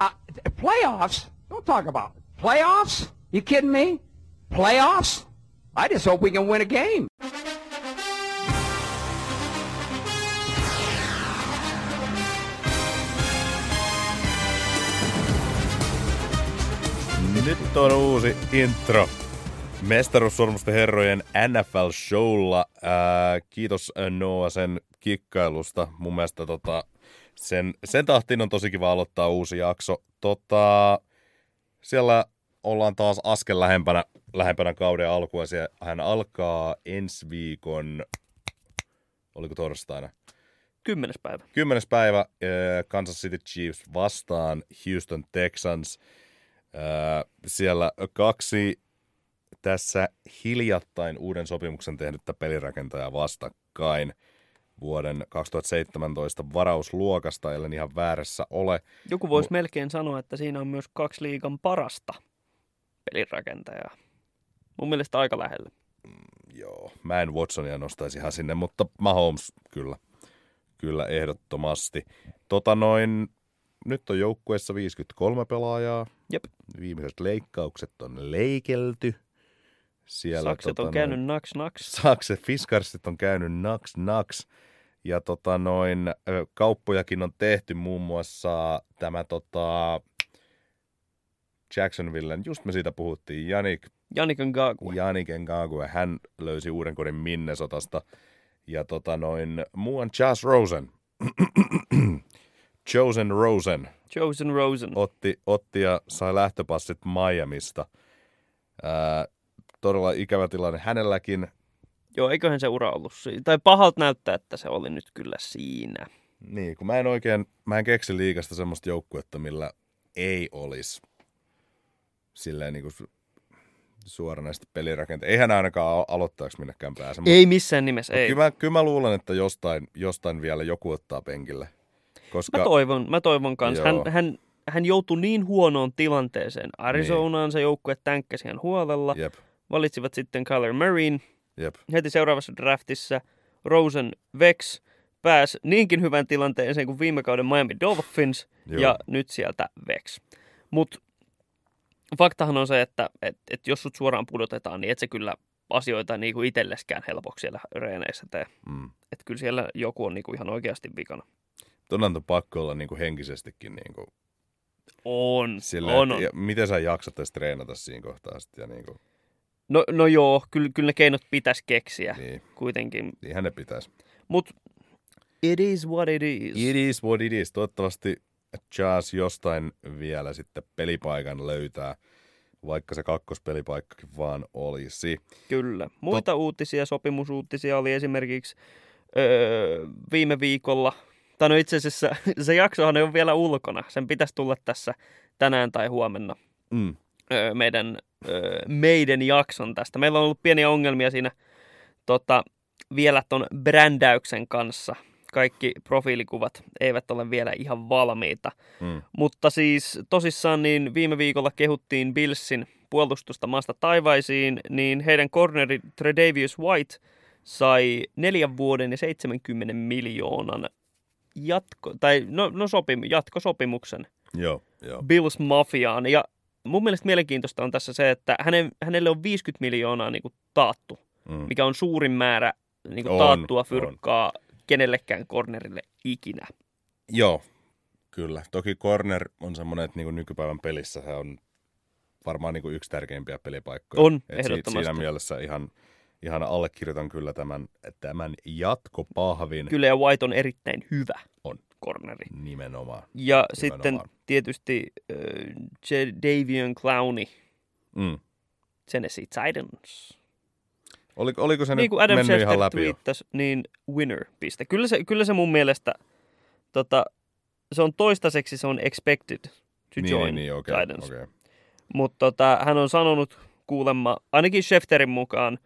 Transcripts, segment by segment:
Uh, playoffs? Don't talk about it. Playoffs? You kidding me? Playoffs? I just hope we can win a game. Nyt on uusi intro. Mestaruussormusten herrojen NFL-showlla. Ää, kiitos Noah sen kikkailusta. Mun mielestä tota, sen, sen tahtiin on tosi kiva aloittaa uusi jakso. Tota, siellä ollaan taas askel lähempänä, lähempänä kauden alkua. hän alkaa ensi viikon, oliko torstaina? Kymmenes päivä. Kymmenes päivä Kansas City Chiefs vastaan Houston Texans. Siellä kaksi tässä hiljattain uuden sopimuksen tehnyttä pelirakentajaa vastakkain vuoden 2017 varausluokasta, ellen ihan väärässä ole. Joku voisi M- melkein sanoa, että siinä on myös kaksi liikan parasta pelirakentajaa. Mun mielestä aika lähellä. Mm, joo, mä en Watsonia nostaisi ihan sinne, mutta Mahomes kyllä. Kyllä ehdottomasti. Tota noin, nyt on joukkueessa 53 pelaajaa. Jep. Viimeiset leikkaukset on leikelty. Siellä, Sakset tota, on käynyt naks naks. Sakset, Fiskarsit on käynyt naks naks. Ja tota noin, kauppojakin on tehty muun muassa tämä tota, Jacksonvillen, just me siitä puhuttiin, Janik, Janik Ngakwe. Janik Ngakwe, hän löysi uuden kodin Minnesotasta. Ja tota noin, muuan Chas Rosen, Chosen Rosen. Chosen Rosen. Otti, otti ja sai lähtöpassit Miamista. Ää, todella ikävä tilanne hänelläkin. Joo, eiköhän se ura ollut siinä. Tai pahalta näyttää, että se oli nyt kyllä siinä. Niin, kun mä en oikein, mä en keksi liikasta semmoista joukkuetta, millä ei olisi silleen niin kuin suoranaisesti pelirakenteita. Eihän ainakaan aloittajaksi minnekään pääse. Ei missään nimessä, ei. Kyllä mä, kyllä mä luulen, että jostain, jostain vielä joku ottaa penkille. Koska... Mä toivon, mä toivon kanssa. Hän, hän, hän joutui niin huonoon tilanteeseen. Arizonaan niin. se joukkue tänkkäsi hän huolella. Jep. Valitsivat sitten Kyler Murrayn. Jep. Heti seuraavassa draftissa Rosen Vex pääsi niinkin hyvän tilanteeseen kuin viime kauden Miami Dolphins. Joo. Ja nyt sieltä Vex. Mutta faktahan on se, että et, et jos sut suoraan pudotetaan, niin et se kyllä asioita niin kuin itselleskään helpoksi siellä reeneissä tee. Mm. Että kyllä siellä joku on niin kuin ihan oikeasti vikana. Tuon on pakko olla niin kuin henkisestikin niin kuin on, sille, on, on. Ja miten sä jaksat edes treenata siinä kohtaa sitten? Ja niin kuin... no, no joo, kyllä, kyllä ne keinot pitäisi keksiä niin. kuitenkin. Niinhän ne pitäisi. Mutta it is what it is. It is what it is. Toivottavasti Jazz jostain vielä sitten pelipaikan löytää, vaikka se kakkospelipaikkakin vaan olisi. Kyllä. Muita Tot... uutisia, sopimusuutisia oli esimerkiksi öö, viime viikolla – tai no itse asiassa se jaksohan on vielä ulkona. Sen pitäisi tulla tässä tänään tai huomenna. Mm. Öö, meidän, meidän jakson tästä. Meillä on ollut pieniä ongelmia siinä tota, vielä ton brändäyksen kanssa. Kaikki profiilikuvat eivät ole vielä ihan valmiita. Mm. Mutta siis tosissaan niin viime viikolla kehuttiin Billsin puolustusta maasta taivaisiin, niin heidän corneri Tredavious White sai neljän vuoden ja 70 miljoonan jatko, tai no, no sopim, jatkosopimuksen joo, joo. Bills Mafiaan. Ja mun mielestä mielenkiintoista on tässä se, että hänen, hänelle on 50 miljoonaa niin kuin taattu, mm. mikä on suurin määrä niin kuin on, taattua fyrkkaa on. kenellekään cornerille ikinä. Joo, kyllä. Toki corner on semmoinen, että niin kuin nykypäivän pelissä se on varmaan niin kuin yksi tärkeimpiä pelipaikkoja. On, Et ehdottomasti. Siinä mielessä ihan ihan allekirjoitan kyllä tämän, tämän jatkopahvin. Kyllä ja White on erittäin hyvä on. Corneri. Nimenomaan. Ja Nimenomaan. sitten tietysti äh, Davion Clowny, mm. Tennessee Titans. Oliko, oliko se niin kuin Adam mennyt ihan läpi twiittasi, niin winner piste. Kyllä se, kyllä se mun mielestä, tota, se on toistaiseksi se on expected to niin, join niin, okay, Titans. Okay. Mutta tota, hän on sanonut kuulemma, ainakin Schefterin mukaan,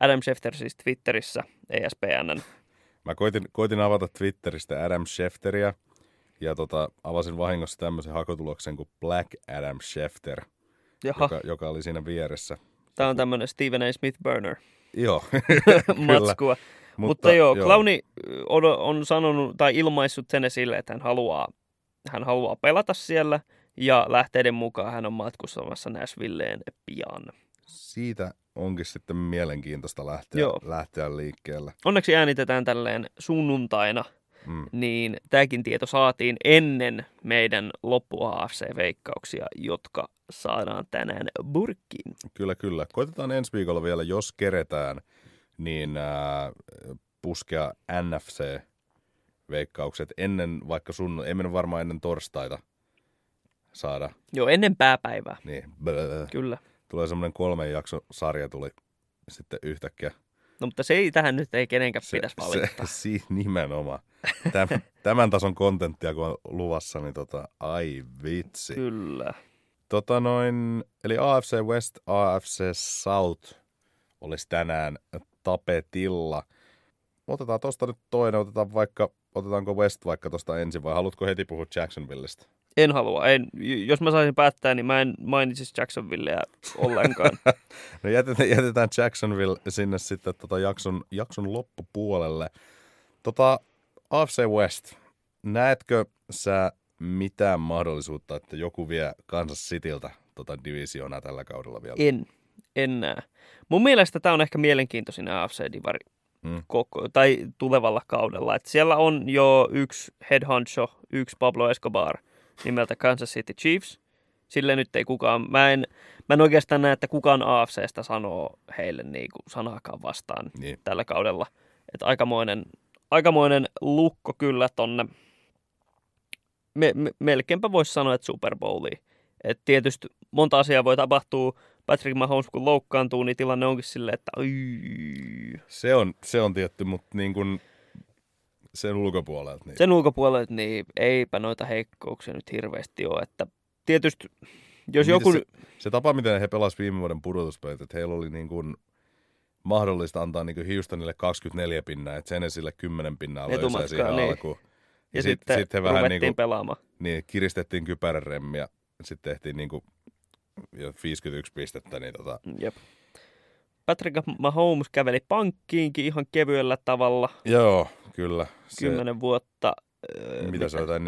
Adam Schefter siis Twitterissä, ESPNn. Mä koitin, koitin avata Twitteristä Adam Schefteriä ja tota, avasin vahingossa tämmöisen hakotuloksen kuin Black Adam Schefter, joka, joka oli siinä vieressä. Tämä on tämmöinen Stephen A. Smith burner. Joo, Matskua. Mutta, Mutta joo, joo, Clowni on, on sanonut tai ilmaissut sen esille, että hän haluaa, hän haluaa pelata siellä Ja lähteiden mukaan hän on matkustamassa Nashvilleen pian. Siitä onkin sitten mielenkiintoista lähteä, Joo. lähteä liikkeelle. Onneksi äänitetään tälleen sunnuntaina, Mm. niin tämäkin tieto saatiin ennen meidän loppu AFC-veikkauksia, jotka saadaan tänään burkkiin. Kyllä, kyllä. Koitetaan ensi viikolla vielä, jos keretään, niin ää, puskea NFC-veikkaukset ennen vaikka sun, ei mennyt varmaan ennen torstaita saada. Joo, ennen pääpäivää. Niin, blö. Kyllä. Tulee semmoinen kolmen jakson sarja tuli sitten yhtäkkiä. No mutta se ei tähän nyt ei kenenkään pitäisi valittaa. se, si, nimenomaan. Täm, tämän tason kontenttia kun on luvassa, niin tota, ai vitsi. Kyllä. Tota noin, eli AFC West, AFC South olisi tänään tapetilla. Otetaan tosta nyt toinen, otetaan vaikka, otetaanko West vaikka tosta ensin vai haluatko heti puhua Jacksonvillestä? En halua. En, jos mä saisin päättää, niin mä en mainitsisi Jacksonvilleä ollenkaan. No jätetään, jätetään Jacksonville sinne sitten tota jakson, jakson loppupuolelle. Tota, AFC West, näetkö sä mitään mahdollisuutta, että joku vie Kansas Cityltä tota divisioonaa tällä kaudella vielä? en. En näe. Mun mielestä tämä on ehkä mielenkiintoisin AFC-divari Mm. koko, tai tulevalla kaudella. Et siellä on jo yksi head honcho, yksi Pablo Escobar nimeltä Kansas City Chiefs. Sille nyt ei kukaan, mä en, mä en oikeastaan näe, että kukaan AFCstä sanoo heille niinku sanaakaan vastaan Niin. tällä kaudella. Että aikamoinen, aikamoinen lukko kyllä tonne, me, me, melkeinpä voisi sanoa, että Super Bowliin. Et tietysti monta asiaa voi tapahtua. Patrick Mahomes kun loukkaantuu, niin tilanne onkin silleen, että oi, Se on, se on tietty, mutta niin kuin sen ulkopuolelta. Niin. sen ulkopuolelta niin eipä noita heikkouksia nyt hirveästi ole. Että tietysti, jos Miten joku... Se, se tapa, miten he pelasivat viime vuoden pudotuspelit, että heillä oli niin kuin mahdollista antaa niin kuin Houstonille 24 pinnaa, että Senesille 10 pinnaa löysää siihen niin. alkuun. ja sit- sitten sit he vähän ruvettiin niinku- pelaamaan. Niin, kiristettiin kypäräremmi ja sitten tehtiin niin kuin 51 pistettä, niin tota, Jep. Patrick Mahomes käveli pankkiinkin ihan kevyellä tavalla. joo, kyllä. Se, 10 vuotta. öö, mitä se on, jotain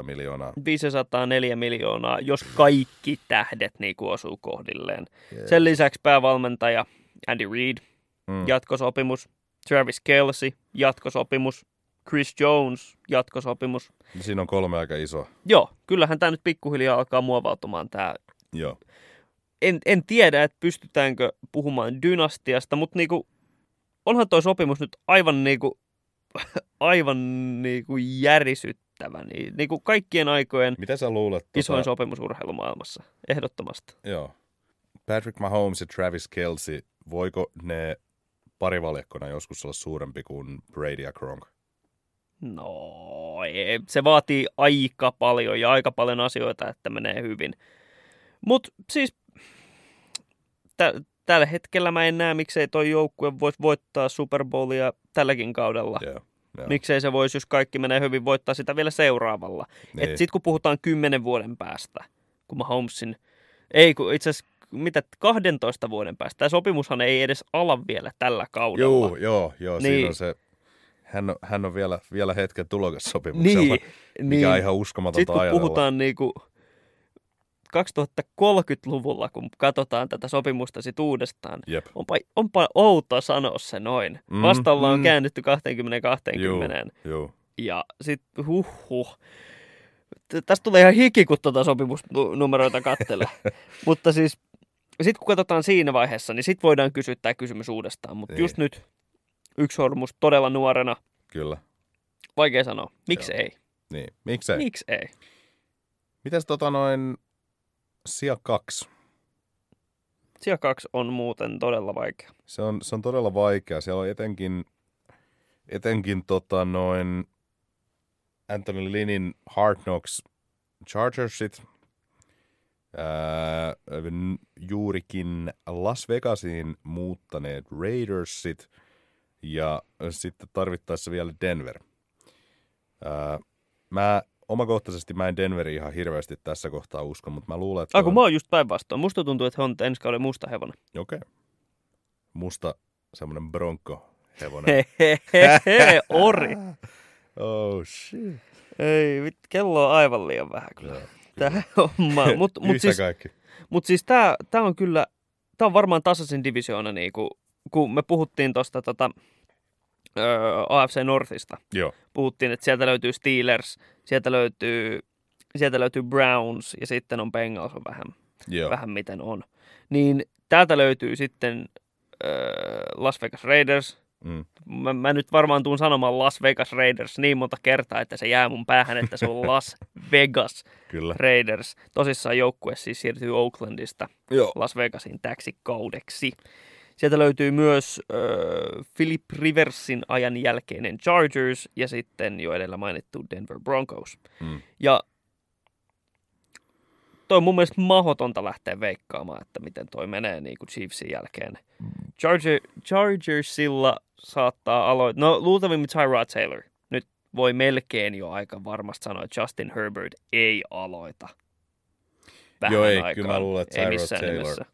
400-500 miljoonaa. 504 miljoonaa, jos kaikki tähdet niin kuin osuu kohdilleen. Yes. Sen lisäksi päävalmentaja Andy Reid, Mm. jatkosopimus. Travis Kelsey, jatkosopimus. Chris Jones, jatkosopimus. Siinä on kolme aika iso. Joo, kyllähän tämä nyt pikkuhiljaa alkaa muovautumaan tämä. Joo. En, en tiedä, että pystytäänkö puhumaan dynastiasta, mutta niinku, onhan tuo sopimus nyt aivan, niinku, aivan niinku järisyttävä. Niin, niinku kaikkien aikojen Mitä sä luulet? isoin tota- sopimus urheilumaailmassa, ehdottomasti. Joo. Patrick Mahomes ja Travis Kelsey, voiko ne parivaljakkona joskus olla suurempi kuin Brady ja Gronk? No, ei, se vaatii aika paljon ja aika paljon asioita, että menee hyvin. Mutta siis tä- tällä hetkellä mä en näe, miksei toi joukkue voisi voittaa Super Bowlia tälläkin kaudella. Joo. joo. Miksei se voisi, jos kaikki menee hyvin, voittaa sitä vielä seuraavalla. Niin. Sitten kun puhutaan kymmenen vuoden päästä, kun Mahomesin, ei kun itse asiassa mitä 12 vuoden päästä, tämä sopimushan ei edes ala vielä tällä kaudella. Joo, joo, joo. Niin. Siinä on se, hän on, hän on vielä, vielä hetken tulokassopimuksella, niin, mikä niin. on ihan uskomatonta Sitten kun ajatella. puhutaan niinku 2030-luvulla, kun katsotaan tätä sopimusta sit uudestaan, Jep. onpa, onpa outo sanoa se noin. Mm, Vasta ollaan mm. käännytty 20-20. Joo, joo. Ja sitten huh T- Tästä tulee ihan hiki, kun tuota sopimusnumeroita kattelee. Mutta siis, sitten kun katsotaan siinä vaiheessa, niin sitten voidaan kysyä tämä kysymys uudestaan. Mutta Niin. just nyt yksi hormus todella nuorena, Kyllä. vaikea sanoa. Miksi Joo. ei? Niin. Miksei? Miksi ei? Mitäs tota noin sija kaksi? Sija kaksi on muuten todella vaikea. Se on, se on todella vaikea. Siellä on etenkin, etenkin tota noin Anthony Lynnin Hard Knocks Chargersit, ää, juurikin Las Vegasiin muuttaneet Raidersit ja sitten tarvittaessa vielä Denver. Ää, mä omakohtaisesti mä en Denveri ihan hirveästi tässä kohtaa usko, mutta mä luulen, että... Ah, kun mä oon just päinvastoin. Musta tuntuu, että he on ensi kauden musta hevonen. Okei. Okay. Musta semmonen bronko hevonen. Hehehehe, ori. oh shit. Ei, vit, kello on aivan liian vähän kyllä. Joo, tähän hommaan. Mutta mut Yhtä siis, kaikki. mut siis tämä tää on kyllä, tämä on varmaan tasaisin divisioona, niinku, kun me puhuttiin tuosta tota, öö, AFC Northista. Joo, Puhuttiin, että sieltä löytyy Steelers, sieltä löytyy, sieltä löytyy Browns ja sitten on Bengals on vähän, joo. vähän miten on. Niin täältä löytyy sitten öö, Las Vegas Raiders. Mm. Mä, mä nyt varmaan tuun sanomaan Las Vegas Raiders niin monta kertaa, että se jää mun päähän, että se on Las Vegas Kyllä. Raiders. Tosissaan joukkue siis siirtyy Oaklandista Joo. Las Vegasin täksi kaudeksi. Sieltä löytyy myös äh, Philip Riversin ajan jälkeinen Chargers ja sitten jo edellä mainittu Denver Broncos. Mm. Ja toi on mun mielestä mahdotonta lähteä veikkaamaan, että miten toi menee niin kuin Chiefsin jälkeen. Charger, Chargersilla saattaa aloittaa, no luultavimmin Tyrod Taylor. Nyt voi melkein jo aika varmasti sanoa, että Justin Herbert ei aloita. Vähän Joo, ei, aikaan. kyllä mä luulen, että Tyrod Taylor. nimessä.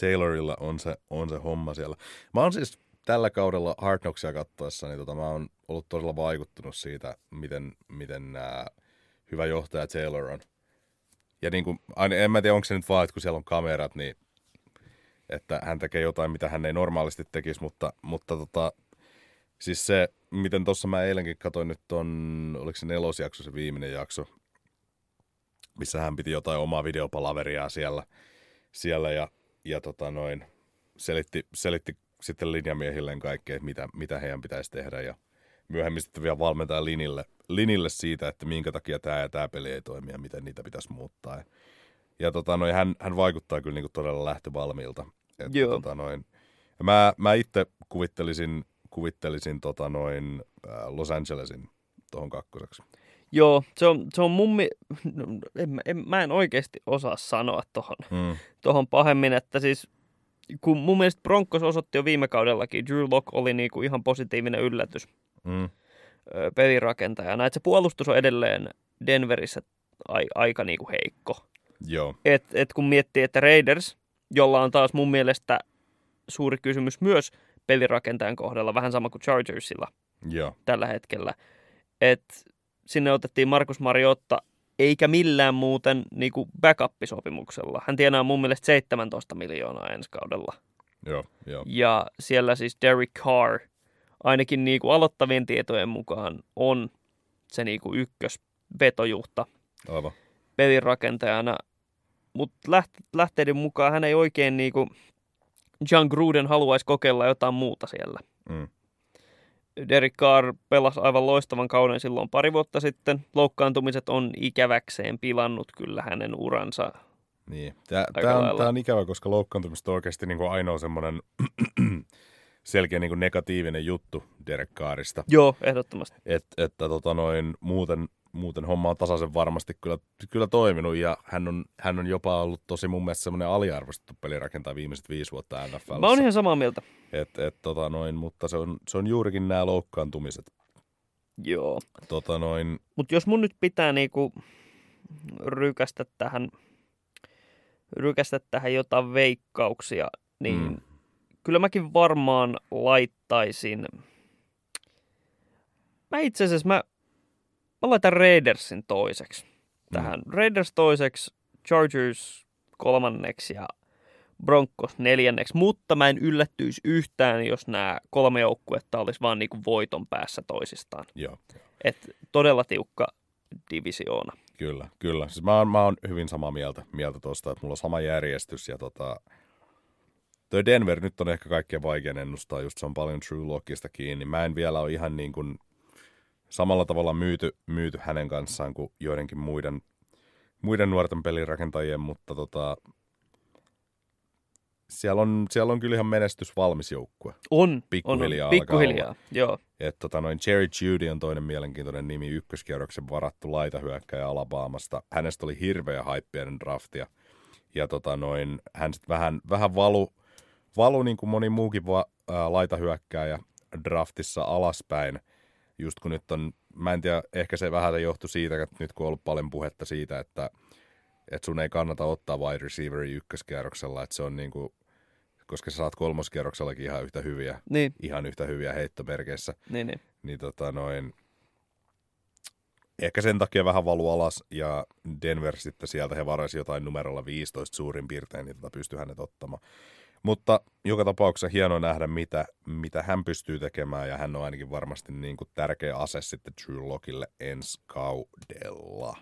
Taylorilla on se, on se homma siellä. Mä oon siis tällä kaudella Hard Knocksia kattoessa, niin tota, mä oon ollut todella vaikuttunut siitä, miten, miten ää, hyvä johtaja Taylor on. Ja niin kuin, en mä tiedä, onko se nyt vaan, että kun siellä on kamerat, niin että hän tekee jotain, mitä hän ei normaalisti tekisi, mutta, mutta tota, siis se, miten tuossa mä eilenkin katsoin nyt on, oliko se nelosjakso se viimeinen jakso, missä hän piti jotain omaa videopalaveriaa siellä, siellä ja, ja tota noin, selitti, selitti sitten linjamiehilleen kaikkea, että mitä, mitä heidän pitäisi tehdä ja myöhemmin sitten vielä valmentaa linille, linille siitä, että minkä takia tämä ja tämä peli ei toimi ja miten niitä pitäisi muuttaa. Ja, ja tota noin, hän, hän vaikuttaa kyllä niinku todella lähtövalmiilta. Että Joo. Tota noin, ja mä, mä itse kuvittelisin, kuvittelisin tota noin, Los Angelesin tuohon kakkoseksi. Joo, se on, se on mummi... No, en, en, mä en oikeasti osaa sanoa tohon, Mm. tohon pahemmin, että siis kun mun mielestä Broncos osoitti jo viime kaudellakin, Drew Lock oli niinku ihan positiivinen yllätys Mm. ö, pelirakentajana. Että se puolustus on edelleen Denverissä ai, aika niinku heikko. Joo, Et, et kun miettii, että Raiders, jolla on taas mun mielestä suuri kysymys myös pelirakentajan kohdalla, vähän sama kuin Chargersilla joo, tällä hetkellä, että sinne otettiin Markus Mariotta, eikä millään muuten niin kuin backup-sopimuksella. Hän tienaa mun mielestä 17 miljoonaa ensi kaudella. joo, joo. Ja siellä siis Derek Carr, ainakin niin kuin aloittavien tietojen mukaan, on se niin kuin ykkösvetojuhta Aivan. pelirakentajana. Mutta läht- lähteiden mukaan hän ei oikein niin kuin John Gruden haluaisi kokeilla jotain muuta siellä. Mm. Derek Carr pelasi aivan loistavan kauden silloin pari vuotta sitten. Loukkaantumiset on ikäväkseen pilannut kyllä hänen uransa. Niin. Tämä, on, tämä on ikävä, koska loukkaantumiset on oikeasti niin kuin ainoa semmoinen selkeä niin kuin negatiivinen juttu Derek Carrista. Joo, ehdottomasti. Et, että tota noin, muuten, muuten homma on tasaisen varmasti kyllä, kyllä toiminut ja hän on, hän on jopa ollut tosi mun mielestä semmoinen aliarvostettu pelirakentaja viimeiset viisi vuotta NFL. Mä oon ihan samaa mieltä. et, et, tota noin, mutta se on, se on juurikin nämä loukkaantumiset. Joo. Tota noin, Mutta jos mun nyt pitää niinku rykästä tähän, rykästä tähän jotain veikkauksia, niin mm. kyllä mäkin varmaan laittaisin. Mä itse asiassa mä, mä laitan Raidersin toiseksi tähän. Mm. Raiders toiseksi, Chargers kolmanneksi ja Broncos neljänneksi, mutta mä en yllättyisi yhtään, jos nämä kolme joukkuetta olisi vaan niinku voiton päässä toisistaan. joo, Et todella tiukka divisioona. Kyllä, kyllä. Siis mä, oon, mä oon hyvin samaa mieltä, mieltä tuosta, että mulla on sama järjestys ja tota, toi Denver nyt on ehkä kaikkein vaikein ennustaa, just se on paljon True Lockista kiinni. Mä en vielä ole ihan niin kuin samalla tavalla myyty, myyty hänen kanssaan kuin joidenkin muiden, muiden nuorten pelirakentajien, mutta tota, siellä on, siellä on kyllä ihan menestys valmis joukkue. On, Pikkuhiljaa on, on. alkaa Pikkuhiljaa, joo. Et tota noin Jerry Judy on toinen mielenkiintoinen nimi, ykköskierroksen varattu laitahyökkäjä Alabamasta. Hänestä oli hirveä hype ennen draftia. Ja tota noin, hän sitten vähän, vähän valu, valu niin kuin moni muukin va, ää, laitahyökkääjä draftissa alaspäin. Just kun nyt on, mä en tiedä, ehkä se vähän johtui siitä, että nyt kun on ollut paljon puhetta siitä, että, että sun ei kannata ottaa wide receiveri ykköskierroksella, että se on niin kuin, koska sä saat kolmoskierroksellakin ihan yhtä hyviä, Niin, ihan yhtä hyviä heittomerkeissä niin, niin. niin tota noin, ehkä sen takia vähän valu alas ja Denver sitten sieltä he varasi jotain numerolla 15 suurin piirtein, niin tota pystyy hänet ottamaan. Mutta joka tapauksessa hieno nähdä, mitä, mitä hän pystyy tekemään, ja hän on ainakin varmasti niin kuin tärkeä ase sitten Drew Lockille ensi kaudella.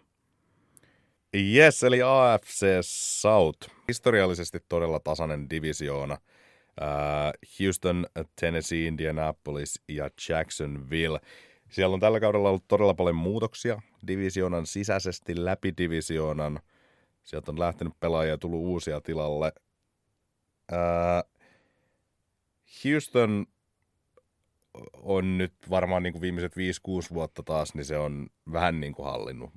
Yes, eli AFC South. Historiallisesti todella tasainen divisioona. Uh, Houston, Tennessee, Indianapolis ja Jacksonville. Siellä on tällä kaudella ollut todella paljon muutoksia divisioonan sisäisesti läpi divisioonan. Sieltä on lähtenyt pelaajia ja tullut uusia tilalle. Uh, Houston on nyt varmaan niin kuin viimeiset 5-6 vuotta taas, niin se on vähän niin kuin hallinnut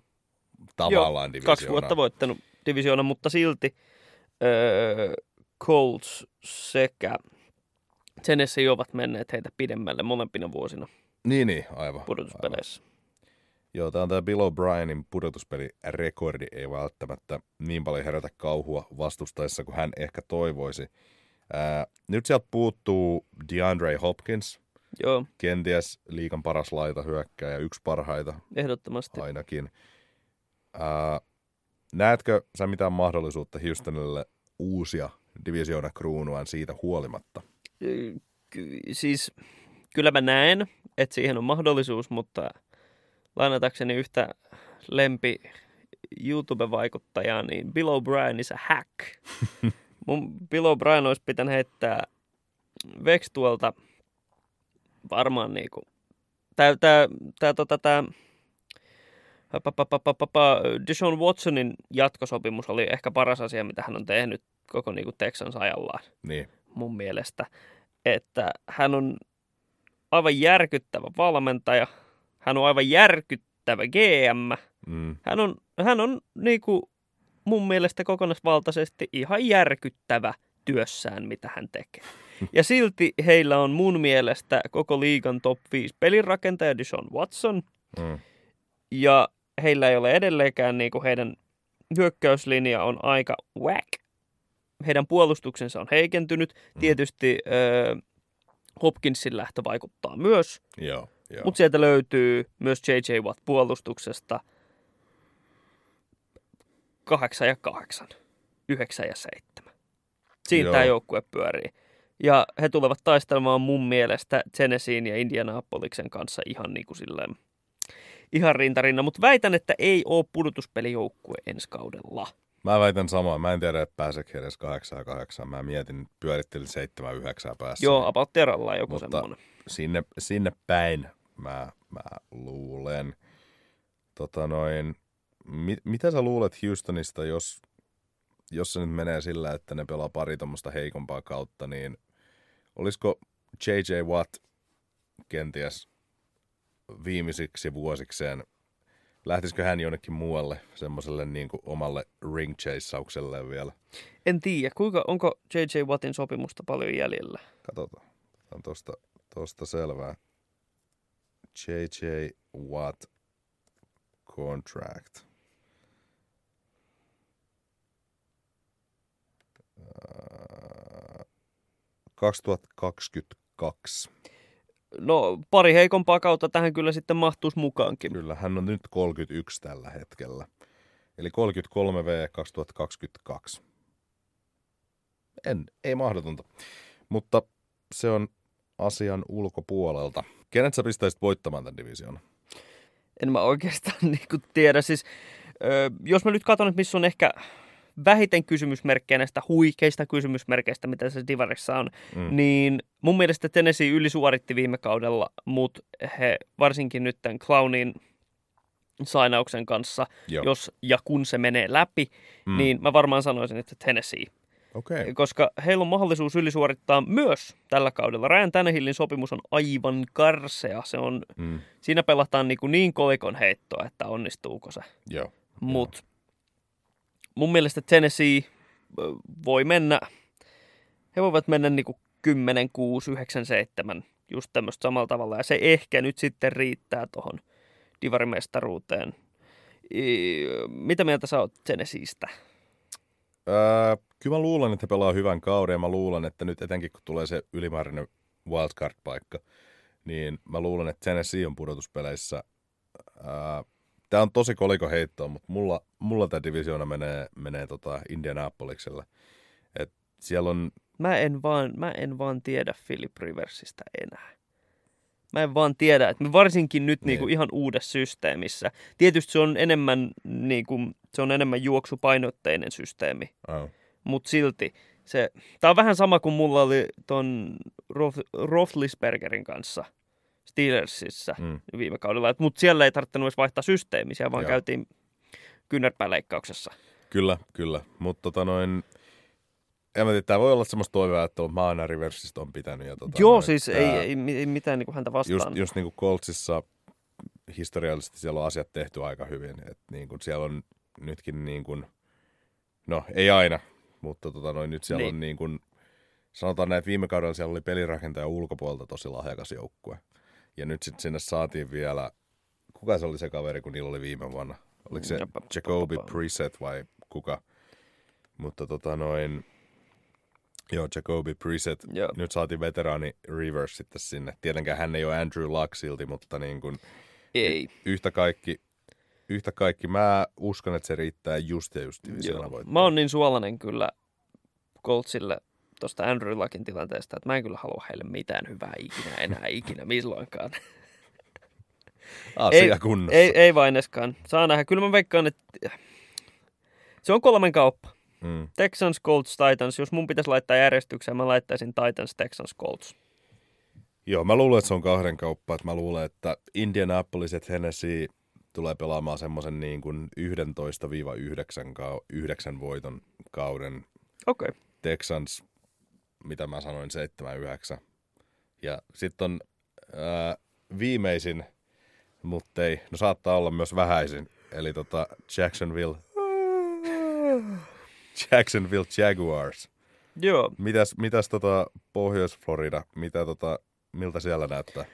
tavallaan Joo, kaksi vuotta voittanut divisioonan, mutta silti öö, Colts sekä Tennessee ovat menneet heitä pidemmälle molempina vuosina. Niin, niin, aivan. Pudotuspeleissä. Joo, tämä on tämä Bill O'Brienin pudotuspelirekordi ei välttämättä niin paljon herätä kauhua vastustaessa kuin hän ehkä toivoisi. Ää, nyt sieltä puuttuu DeAndre Hopkins, Joo. kenties liikan paras laita hyökkääjä, yksi parhaita Ehdottomasti. ainakin. Ää, näetkö sä mitään mahdollisuutta Houstonille uusia divisioona kruunuaan siitä huolimatta? Ky- siis kyllä mä näen, että siihen on mahdollisuus, mutta lainatakseni yhtä lempi YouTube-vaikuttajaa, niin Bill O'Brien is a hack. Mun Bill O'Brien olisi pitänyt heittää Vex tuolta varmaan niinku, tää, tää, tää, tota, tää, Deshaun Watsonin jatkosopimus oli ehkä paras asia, mitä hän on tehnyt koko niinku Texans ajallaan. Niin. Mun mielestä. Että hän on aivan järkyttävä valmentaja. Hän on aivan järkyttävä GM. Mm. Hän on, hän on niinku mun mielestä kokonaisvaltaisesti ihan järkyttävä työssään, mitä hän tekee. Ja silti heillä on mun mielestä koko liigan top 5 pelirakentaja Deshaun Watson. Mm. Ja heillä ei ole edelleenkään niinku heidän hyökkäyslinja on aika whack. Heidän puolustuksensa on heikentynyt. Mm. Tietysti äh, Hopkinsin lähtö vaikuttaa myös. Joo, joo. Mutta sieltä löytyy myös J.J. Watt puolustuksesta 8 ja 8, 9 ja 7. Siinä Joo. tämä joukkue pyörii. Ja he tulevat taistelemaan mun mielestä Tennesseein ja Indianapoliksen kanssa ihan niin kuin silleen, ihan rintarinna. Mutta väitän, että ei ole pudotuspelijoukkue ensi kaudella. Mä väitän samaa. Mä en tiedä, että pääseekö edes 8 ja 8. Mä mietin, pyörittelin 7 9 päässä. Joo, about teralla joku Mutta- semmoinen. sinne, sinne päin mä, mä luulen. Tota noin, mit, mitä sä luulet Houstonista, jos, jos se nyt menee sillä, että ne pelaa pari tuommoista heikompaa kautta, niin olisiko J.J. Watt kenties viimeisiksi vuosikseen, lähtisikö hän jonnekin muualle semmoiselle niin kuin omalle ring chaseaukselle vielä? En tiedä, kuinka, onko J.J. Wattin sopimusta paljon jäljellä? Katsotaan. On tosta selvää. J.J. Watt contract. Ää, 2022. No, pari heikompaa kautta tähän kyllä sitten mahtuisi mukaankin. Kyllä, hän on nyt 31 tällä hetkellä. Eli 33 V 2022. En, ei mahdotonta. Mutta se on asian ulkopuolelta. Kenet sä pistäisit voittamaan tämän division? En mä oikeastaan niin tiedä. Siis, ö, jos mä nyt katson, että missä on ehkä vähiten kysymysmerkkejä näistä huikeista kysymysmerkeistä, mitä se Divarissa on, Mm. niin mun mielestä Tennessee ylisuoritti viime kaudella, mutta he varsinkin nyt tämän Clownin sainauksen kanssa, Joo. jos ja kun se menee läpi, mm. niin mä varmaan sanoisin, että Tennessee. Okay. Koska heillä on mahdollisuus ylisuorittaa myös tällä kaudella. Ryan Tannehillin sopimus on aivan karsea. Se on, Mm. siinä pelataan niin, kuin niin kolikon heittoa, että onnistuuko se. Joo. Mutta mun mielestä Tennessee voi mennä, he voivat mennä niin kuin 10, 6, 9, 7, just tämmöistä samalla tavalla. Ja se ehkä nyt sitten riittää tuohon divarimestaruuteen. I, mitä mieltä sä oot Tennesseestä? Öö, kyllä mä luulen, että he pelaa hyvän kauden ja mä luulen, että nyt etenkin kun tulee se ylimääräinen wildcard-paikka, niin mä luulen, että Tennessee on pudotuspeleissä öö, tää on tosi kolikoheittoa, mutta mulla, mulla tämä divisioona menee, menee tota Indianapoliselle. Et siellä on, Mä en vaan, mä en vaan tiedä Philip Riversistä enää. Mä en vaan tiedä, että varsinkin nyt Niin. niinku ihan uudessa systeemissä. Tietysti se on enemmän, niinku, se on enemmän juoksupainotteinen systeemi, oh, mutta silti se, tää on vähän sama kuin mulla oli ton Roth, Roethlisbergerin kanssa Steelersissa mm, viime kaudella. Mutta siellä ei tarvinnut edes vaihtaa systeemiä, vaan Joo. käytiin kyynärpääleikkauksessa. kyllä, kyllä. Mutta tota noin, en mä tiedä, tää voi olla semmoista toivoa, että mä aina Riversista on pitänyt. Ja tota Joo, noin, siis tää- ei, ei, ei mitään niinku häntä vastaan. just, just niin kuin Coltsissa historiallisesti siellä on asiat tehty aika hyvin. Et niin kuin siellä on nytkin niin kuin, no ei aina, mutta tota noin, nyt siellä Niin. on niin kuin, sanotaan näin, että viime kaudella siellä oli pelirakentaja ulkopuolelta tosi lahjakas joukkue. Ja nyt sitten sinne saatiin vielä, kuka se oli se kaveri, kun niillä oli viime vuonna? Oliko se papa. Preset vai kuka? Mutta tota noin, joo, Jacoby Preset. Joo. Nyt saatiin veteraani Rivers sitten sinne. Tietenkään hän ei ole Andrew Luck silti, mutta niin kuin Ei. yhtä kaikki, yhtä kaikki mä uskon, että se riittää just ja just. Mä oon niin suolainen kyllä Coltsille tuosta Andrew Luckin tilanteesta, että mä en kyllä halua heille mitään hyvää ikinä enää ikinä milloinkaan. Asia ei, kunnossa. ei, ei vaineskaan. Saa nähdä. Kyllä mä veikkaan, että se on kolmen kauppa. Mm. Texans, Colts, Titans. Jos mun pitäisi laittaa järjestykseen, mä laittaisin Titans, Texans, Colts. Joo, mä luulen, että se on kahden kauppa. Että mä luulen, että Indianapolis ja Tennessee tulee pelaamaan semmoisen niin kuin 11-9 kau- 9 voiton kauden. Okei. Okay. Texans, mitä mä sanoin, 7-9. Ja sitten on ää, viimeisin, mutta ei, no saattaa olla myös vähäisin. Eli tota Jacksonville, Jacksonville Jaguars. Joo. Mitäs, mitäs tota Pohjois-Florida, mitä tota, miltä siellä näyttää?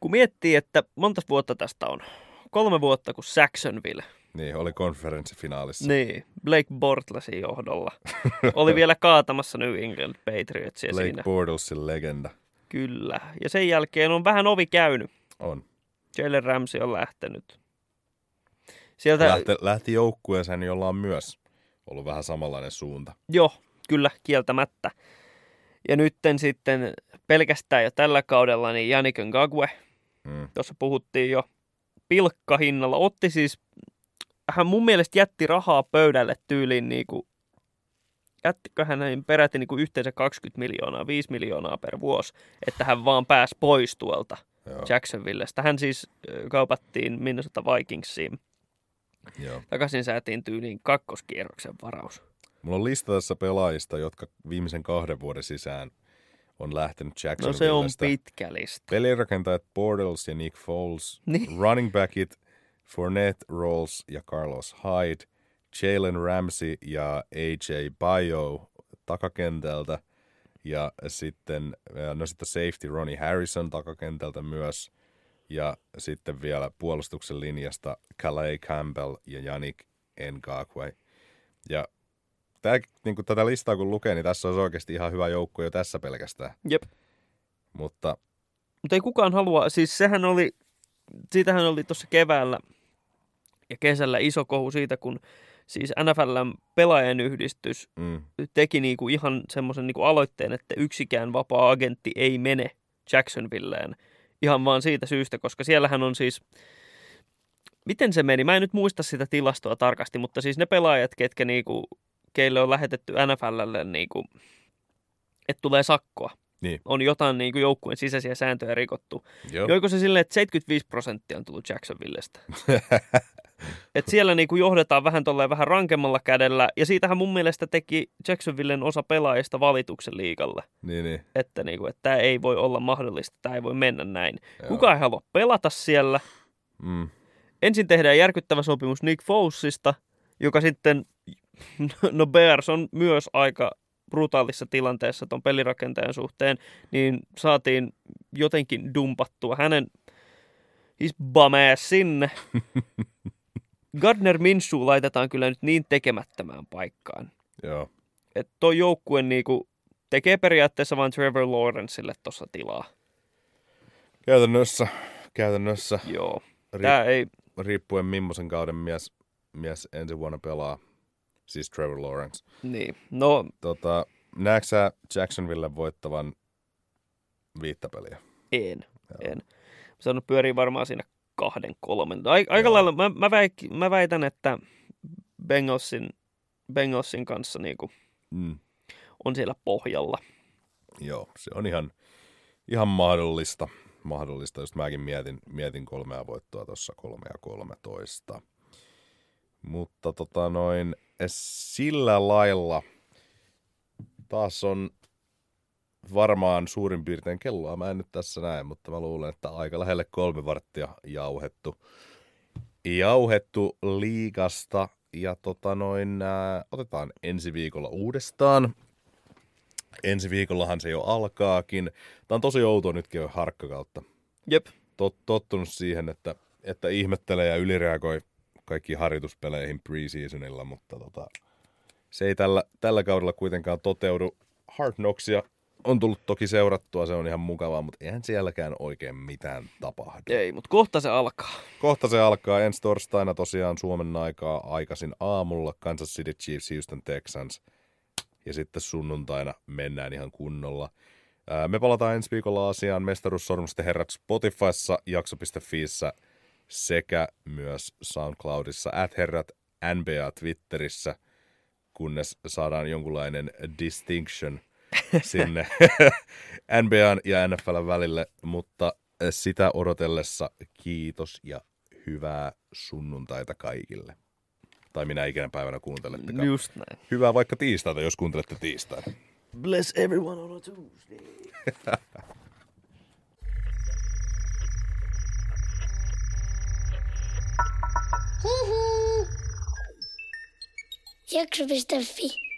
Kun miettii, että monta vuotta tästä on. Kolme vuotta kuin Saxonville. Niin, oli konferenssifinaalissa. Niin, Blake Bortlesin johdolla. Oli vielä kaatamassa New England Patriotsia Blake siinä. Bortlesin legenda. Kyllä. Ja sen jälkeen on vähän ovi käynyt. On. Jalen Ramsey on lähtenyt. Sieltä, Lähti, lähti joukkueeseen, jolla on myös ollut vähän samanlainen suunta. joo, kyllä, kieltämättä. Ja nytten sitten pelkästään jo tällä kaudella niin Yannick Ngakwe, Mm. tuossa puhuttiin jo pilkkahinnalla, otti siis, hän mun mielestä jätti rahaa pöydälle tyyliin niin kuin, jättikö hän näin peräti niin kuin yhteensä 20 miljoonaa, 5 miljoonaa per vuosi, että hän vaan pääsi pois tuolta Joo, Jacksonvillestä. Hän siis kaupattiin Minnesota Vikingsiin. Joo. Takaisin säätiin tyyliin kakkoskierroksen varaus. Mulla on lista tässä pelaajista, jotka viimeisen kahden vuoden sisään on lähtenyt No se on pitkä lista. Pelirakentajat Bortles ja Nick Foles, Niin. running backit Fournette, Rolls ja Carlos Hyde, Jalen Ramsey ja AJ Bayo takakentältä ja sitten, no sitten safety Ronnie Harrison takakentältä myös ja sitten vielä puolustuksen linjasta Calais Campbell ja Yannick Ngakwe. Ja tää, niin kun tätä listaa kun lukee, niin tässä olisi oikeasti ihan hyvä joukko jo tässä pelkästään. Jep. Mutta Mutta ei kukaan halua, siis sehän oli, siitähän oli tuossa keväällä ja kesällä iso kohu siitä, kun siis NFLn pelaajan yhdistys mm, teki niinku ihan semmoisen niinku aloitteen, että yksikään vapaa-agentti ei mene Jacksonvilleen. Ihan vaan siitä syystä, koska siellähän on siis, miten se meni? Mä en nyt muista sitä tilastoa tarkasti, mutta siis ne pelaajat, ketkä niinku, keille on lähetetty NFLlle, niinku, että tulee sakkoa. Niin. On jotain niinku joukkueen sisäisiä sääntöjä rikottu. joo. Joiko se silleen, että 75 prosenttia on tullut Jacksonvillestä? Et siellä niinku johdetaan vähän tolleen vähän rankemmalla kädellä, ja siitähän mun mielestä teki Jacksonvillen osa pelaajista valituksen liikalle, niin, niin. että niinku, että tämä ei voi olla mahdollista, tämä ei voi mennä näin. Joo. Kuka ei halua pelata siellä. Mm. Ensin tehdään järkyttävä sopimus Nick Folesista, joka sitten, no Bears on myös aika brutaalissa tilanteessa ton pelirakentajan suhteen, niin saatiin jotenkin dumpattua hänen his sinne. Gardner Minshew laitetaan kyllä nyt niin tekemättömään paikkaan. Joo. Että toi joukkue niinku tekee periaatteessa vain Trevor Lawrencelle tuossa tilaa. Käytännössä, käytännössä. Joo. Ri- Tää ei, riippuen millaisen kauden mies, mies ensi vuonna pelaa, siis Trevor Lawrence. Niin. No, Tota, näetkö sä Jacksonville voittavan viittä peliä? en. En. Mä sanon, pyörii varmaan siinä kahden, kolmen. Ai, aika Joo. lailla, mä, mä, väik, mä väitän, että Bengalsin, Bengalsin kanssa niin kuin Mm. on siellä pohjalla. Joo, se on ihan, ihan mahdollista. Mahdollista, just mäkin mietin, mietin kolmea voittoa tuossa kolme ja 13. Mutta tota noin, sillä lailla taas on varmaan suurin piirtein kelloa. Mä en nyt tässä näe, mutta mä luulen, että aika lähelle kolme varttia jauhettu. Jauhettu liikasta ja tota noin, ää, otetaan ensi viikolla uudestaan ensi viikollahan se jo alkaakin. Tämä on tosi outoa nytkin jo harkkakautta. Jep. Tot, tottunut siihen, että, että ihmettelee ja ylireagoi kaikkiin harjoituspeleihin preseasonilla, mutta tota, se ei tällä, tällä kaudella kuitenkaan toteudu. Hard Knocksia on tullut toki seurattua, se on ihan mukavaa, mutta eihän sielläkään oikein mitään tapahdu. Ei, mutta kohta se alkaa. Kohta se alkaa ensi torstaina tosiaan Suomen aikaa aikaisin aamulla Kansas City Chiefs, Houston Texans. Ja sitten sunnuntaina mennään ihan kunnolla. Ää, Me palataan ensi viikolla asiaan Mestaruussormusten herrat Spotifyssa, jakso.fiissä sekä myös SoundCloudissa, at herrat NBA Twitterissä, kunnes saadaan jonkunlainen distinction sinne NBAn ja NFLn välille, mutta sitä odotellessa kiitos ja hyvää sunnuntaita kaikille. Tai minä ikinä päivänä kuuntelettekaan. Just näin. Hyvää vaikka tiistaita, jos kuuntelette tiistaina. Bless everyone on a Tuesday. Jakso.fi